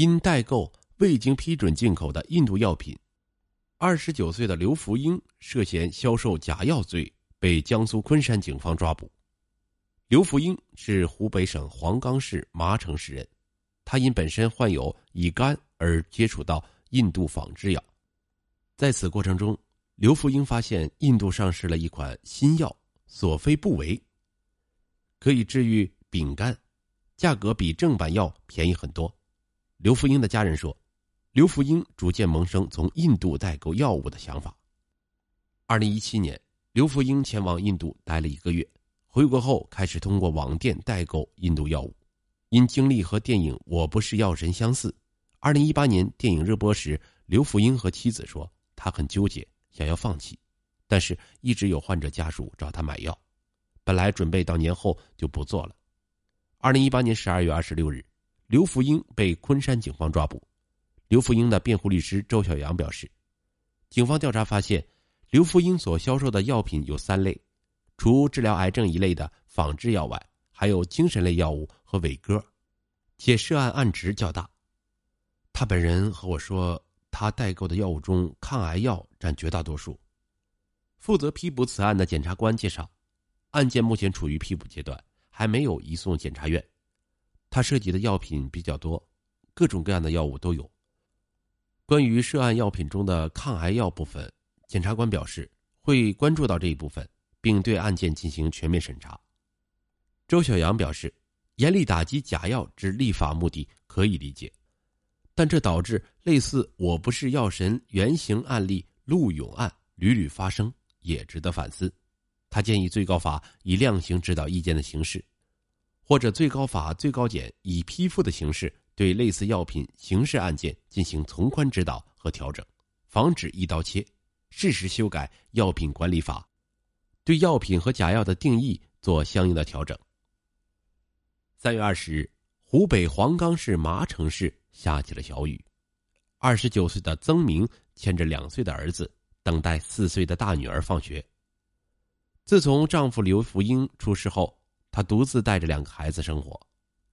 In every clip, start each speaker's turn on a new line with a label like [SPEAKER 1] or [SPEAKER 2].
[SPEAKER 1] 因代购未经批准进口的印度药品。二十九岁的刘福英涉嫌销售假药罪，被江苏昆山警方抓捕。刘福英是湖北省黄冈市麻城市人，他因本身患有乙肝而接触到印度仿制药。在此过程中，刘福英发现印度上市了一款新药索非布韦，可以治愈丙肝，价格比正版药便宜很多。刘福英的家人说，刘福英逐渐萌生从印度代购药物的想法。二零一七年，刘福英前往印度待了一个月，回国后开始通过网店代购印度药物。因经历和电影《我不是药神》相似，二零一八年电影热播时，刘福英和妻子说他很纠结，想要放弃，但是一直有患者家属找他买药，本来准备到年后就不做了。二零一八年十二月二十六日，刘福英被昆山警方抓捕。刘福英的辩护律师周小阳表示，警方调查发现，刘福英所销售的药品有三类，除治疗癌症一类的仿制药外。还有精神类药物和伟哥，且涉案案值较大。他本人和我说，他代购的药物中抗癌药占绝大多数。负责批捕此案的检察官介绍，案件目前处于批捕阶段，还没有移送检察院。他涉及的药品比较多，各种各样的药物都有。关于涉案药品中的抗癌药部分，检察官表示会关注到这一部分，并对案件进行全面审查。周小阳表示，严厉打击假药之立法目的可以理解，但这导致类似“我不是药神”原型案例陆勇案屡屡发生，也值得反思。他建议最高法以量刑指导意见的形式，或者最高法、最高检以批复的形式，对类似药品刑事案件进行从宽指导和调整，防止一刀切，适时修改药品管理法，对药品和假药的定义做相应的调整。三月二十日，湖北黄冈市麻城市下起了小雨。二十九岁的曾明牵着两岁的儿子，等待四岁的大女儿放学。自从丈夫刘福英出事后，她独自带着两个孩子生活。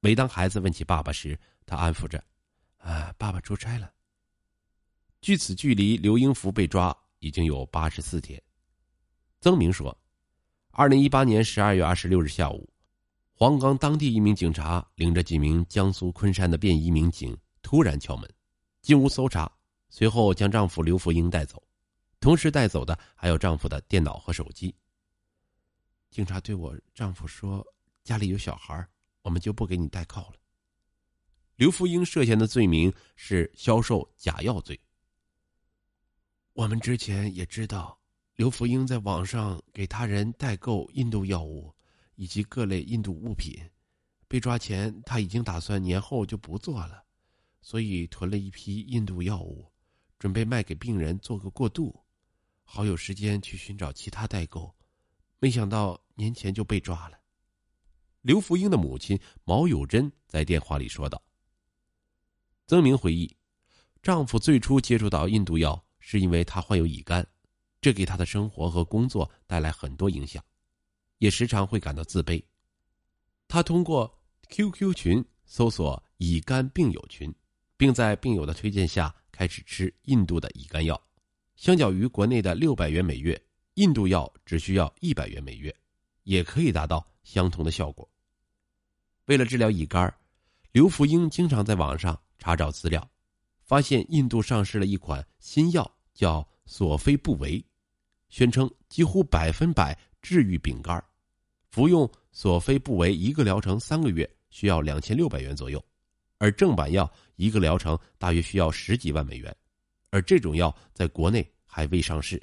[SPEAKER 1] 每当孩子问起爸爸时，她安抚着：“啊，爸爸出差了。”距此距离刘英福被抓已经有八十四天。曾明说：“二零一八年十二月二十六日下午。”黄冈当地一名警察领着几名江苏昆山的便衣民警突然敲门，进屋搜查，随后将丈夫刘福英带走，同时带走的还有丈夫的电脑和手机。警察对我丈夫说：“家里有小孩，我们就不给你带铐了。”刘福英涉嫌的罪名是销售假药罪。我们之前也知道，刘福英在网上给他人代购印度药物。以及各类印度物品，被抓前他已经打算年后就不做了，所以囤了一批印度药物，准备卖给病人做个过渡，好有时间去寻找其他代购。没想到年前就被抓了。刘福英的母亲毛有珍在电话里说道。曾明回忆，丈夫最初接触到印度药是因为他患有乙肝，这给他的生活和工作带来很多影响。也时常会感到自卑。他通过 QQ 群搜索“乙肝病友群”，并在病友的推荐下开始吃印度的乙肝药。相较于国内的六百元每月，印度药只需要一百元每月，也可以达到相同的效果。为了治疗乙肝，刘福英经常在网上查找资料，发现印度上市了一款新药，叫索非布韦，宣称几乎百分百治愈丙肝。服用索非布韦一个疗程三个月需要两千六百元左右，而正版药一个疗程大约需要十几万美元，而这种药在国内还未上市。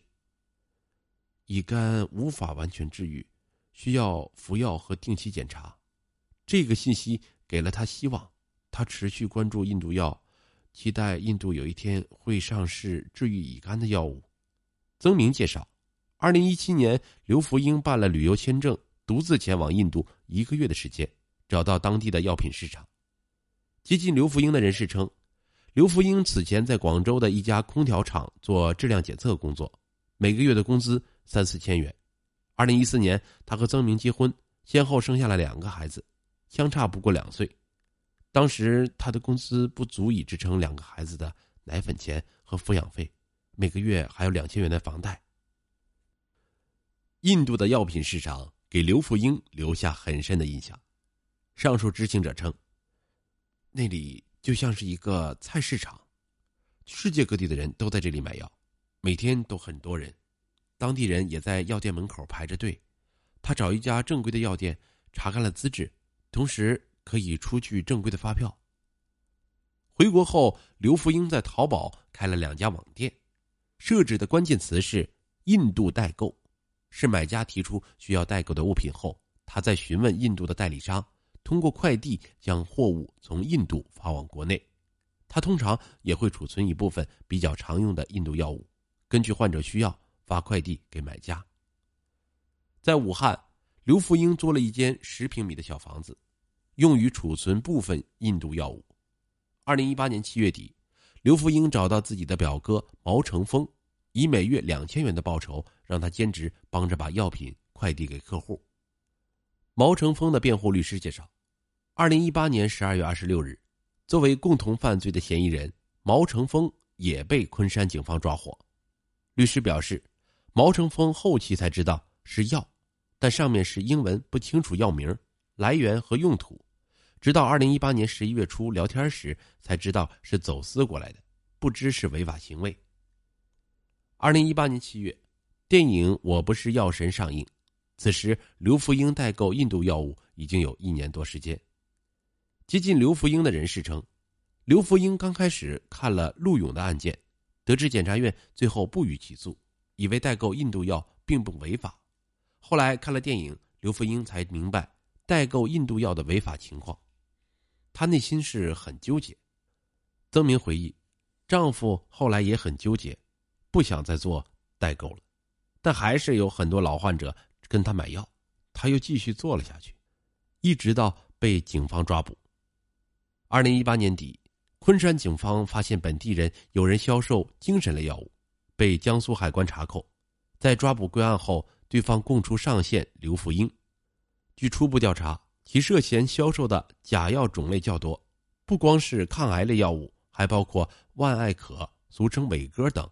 [SPEAKER 1] 乙肝无法完全治愈，需要服药和定期检查。这个信息给了他希望，他持续关注印度药，期待印度有一天会上市治愈乙肝的药物。曾明介绍，二零一七年刘福英办了旅游签证。独自前往印度一个月的时间，找到当地的药品市场。接近刘福英的人士称，刘福英此前在广州的一家空调厂做质量检测工作，每个月的工资三四千元。二零一四年，他和曾明结婚，先后生下了两个孩子，相差不过两岁。当时他的工资不足以支撑两个孩子的奶粉钱和抚养费，每个月还有两千元的房贷。印度的药品市场给刘福英留下很深的印象。上述知情者称，那里就像是一个菜市场，世界各地的人都在这里买药，每天都很多人，当地人也在药店门口排着队。他找一家正规的药店，查看了资质，同时可以出具正规的发票。回国后，刘福英在淘宝开了两家网店，设置的关键词是“印度代购”，是买家提出需要代购的物品后，他在询问印度的代理商，通过快递将货物从印度发往国内。他通常也会储存一部分比较常用的印度药物，根据患者需要发快递给买家。在武汉，刘福英租了一间十平米的小房子，用于储存部分印度药物。二零一八年七月底，刘福英找到自己的表哥毛成峰，以每月两千元的报酬，让他兼职帮着把药品快递给客户。毛成峰的辩护律师介绍，二零一八年十二月二十六日，作为共同犯罪的嫌疑人，毛成峰也被昆山警方抓获。律师表示，毛成峰后期才知道是药。但上面是英文，不清楚药名、来源和用途。直到二零一八年十一月初聊天时，才知道是走私过来的，不知是违法行为。二零一八年七月，电影《我不是药神》上映，此时刘福英代购印度药物已经有一年多时间。接近刘福英的人士称，刘福英刚开始看了陆勇的案件，得知检察院最后不予起诉，以为代购印度药并不违法。后来看了电影，刘福英才明白代购印度药的违法情况，她内心是很纠结。曾明回忆，丈夫后来也很纠结，不想再做代购了，但还是有很多老患者跟他买药，他又继续做了下去，一直到被警方抓捕。二零一八年底，昆山警方发现本地人有人销售精神类药物，被江苏海关查扣，在抓捕归案后。对方供出上线刘福英，据初步调查，其涉嫌销售的假药种类较多，不光是抗癌类药物，还包括万艾可（俗称伟哥）等，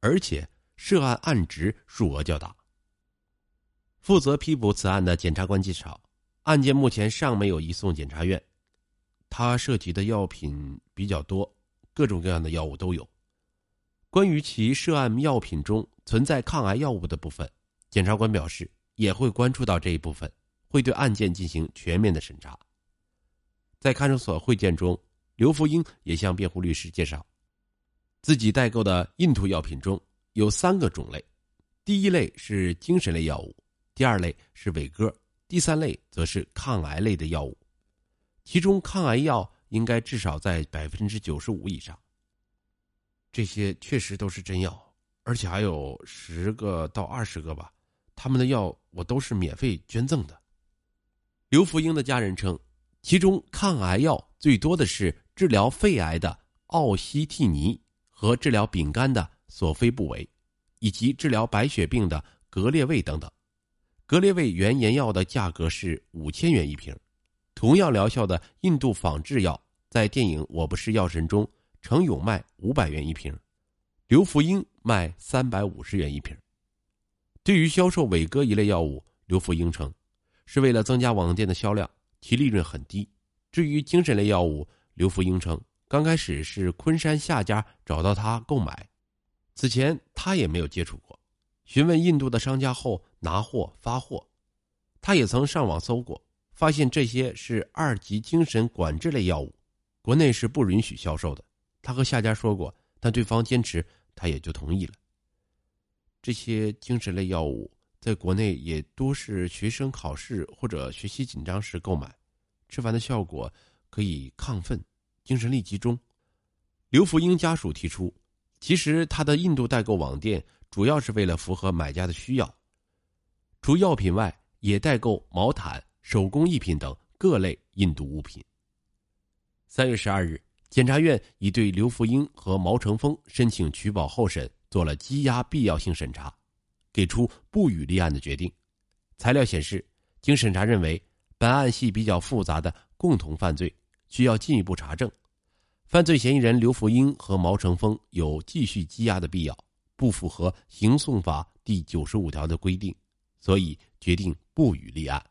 [SPEAKER 1] 而且涉案案值数额较大。负责批捕此案的检察官介绍，案件目前尚没有移送检察院，他涉及的药品比较多，各种各样的药物都有。关于其涉案药品中存在抗癌药物的部分。检察官表示，也会关注到这一部分，会对案件进行全面的审查。在看守所会见中，刘福英也向辩护律师介绍，自己代购的印度药品中有三个种类，第一类是精神类药物，第二类是伟哥，第三类则是抗癌类的药物，其中抗癌药应该至少在百分之九十五以上。这些确实都是真药，而且还有十个到二十个吧。他们的药我都是免费捐赠的。刘福英的家人称，其中抗癌药最多的是治疗肺癌的奥西替尼和治疗丙肝的索菲布韦，以及治疗白血病的格列卫等等。格列卫原研药的价格是五千元一瓶，同样疗效的印度仿制药在电影《我不是药神》中，程勇卖五百元一瓶，刘福英卖三百五十元一瓶。对于销售伟哥一类药物，刘福英称，是为了增加网店的销量，其利润很低。至于精神类药物，刘福英称，刚开始是昆山下家找到他购买，此前他也没有接触过。询问印度的商家后拿货发货，他也曾上网搜过，发现这些是二级精神管制类药物，国内是不允许销售的。他和下家说过，但对方坚持，他也就同意了。这些精神类药物在国内也多是学生考试或者学习紧张时购买，吃完的效果可以亢奋、精神力集中。刘福英家属提出，其实他的印度代购网店主要是为了符合买家的需要，除药品外，也代购毛毯、手工艺品等各类印度物品。三月十二日，检察院已对刘福英和毛成峰申请取保候审。做了羁押必要性审查，给出不予立案的决定。材料显示，经审查认为，本案系比较复杂的共同犯罪，需要进一步查证。犯罪嫌疑人刘福英和毛成峰有继续羁押的必要，不符合刑诉法第九十五条的规定，所以决定不予立案。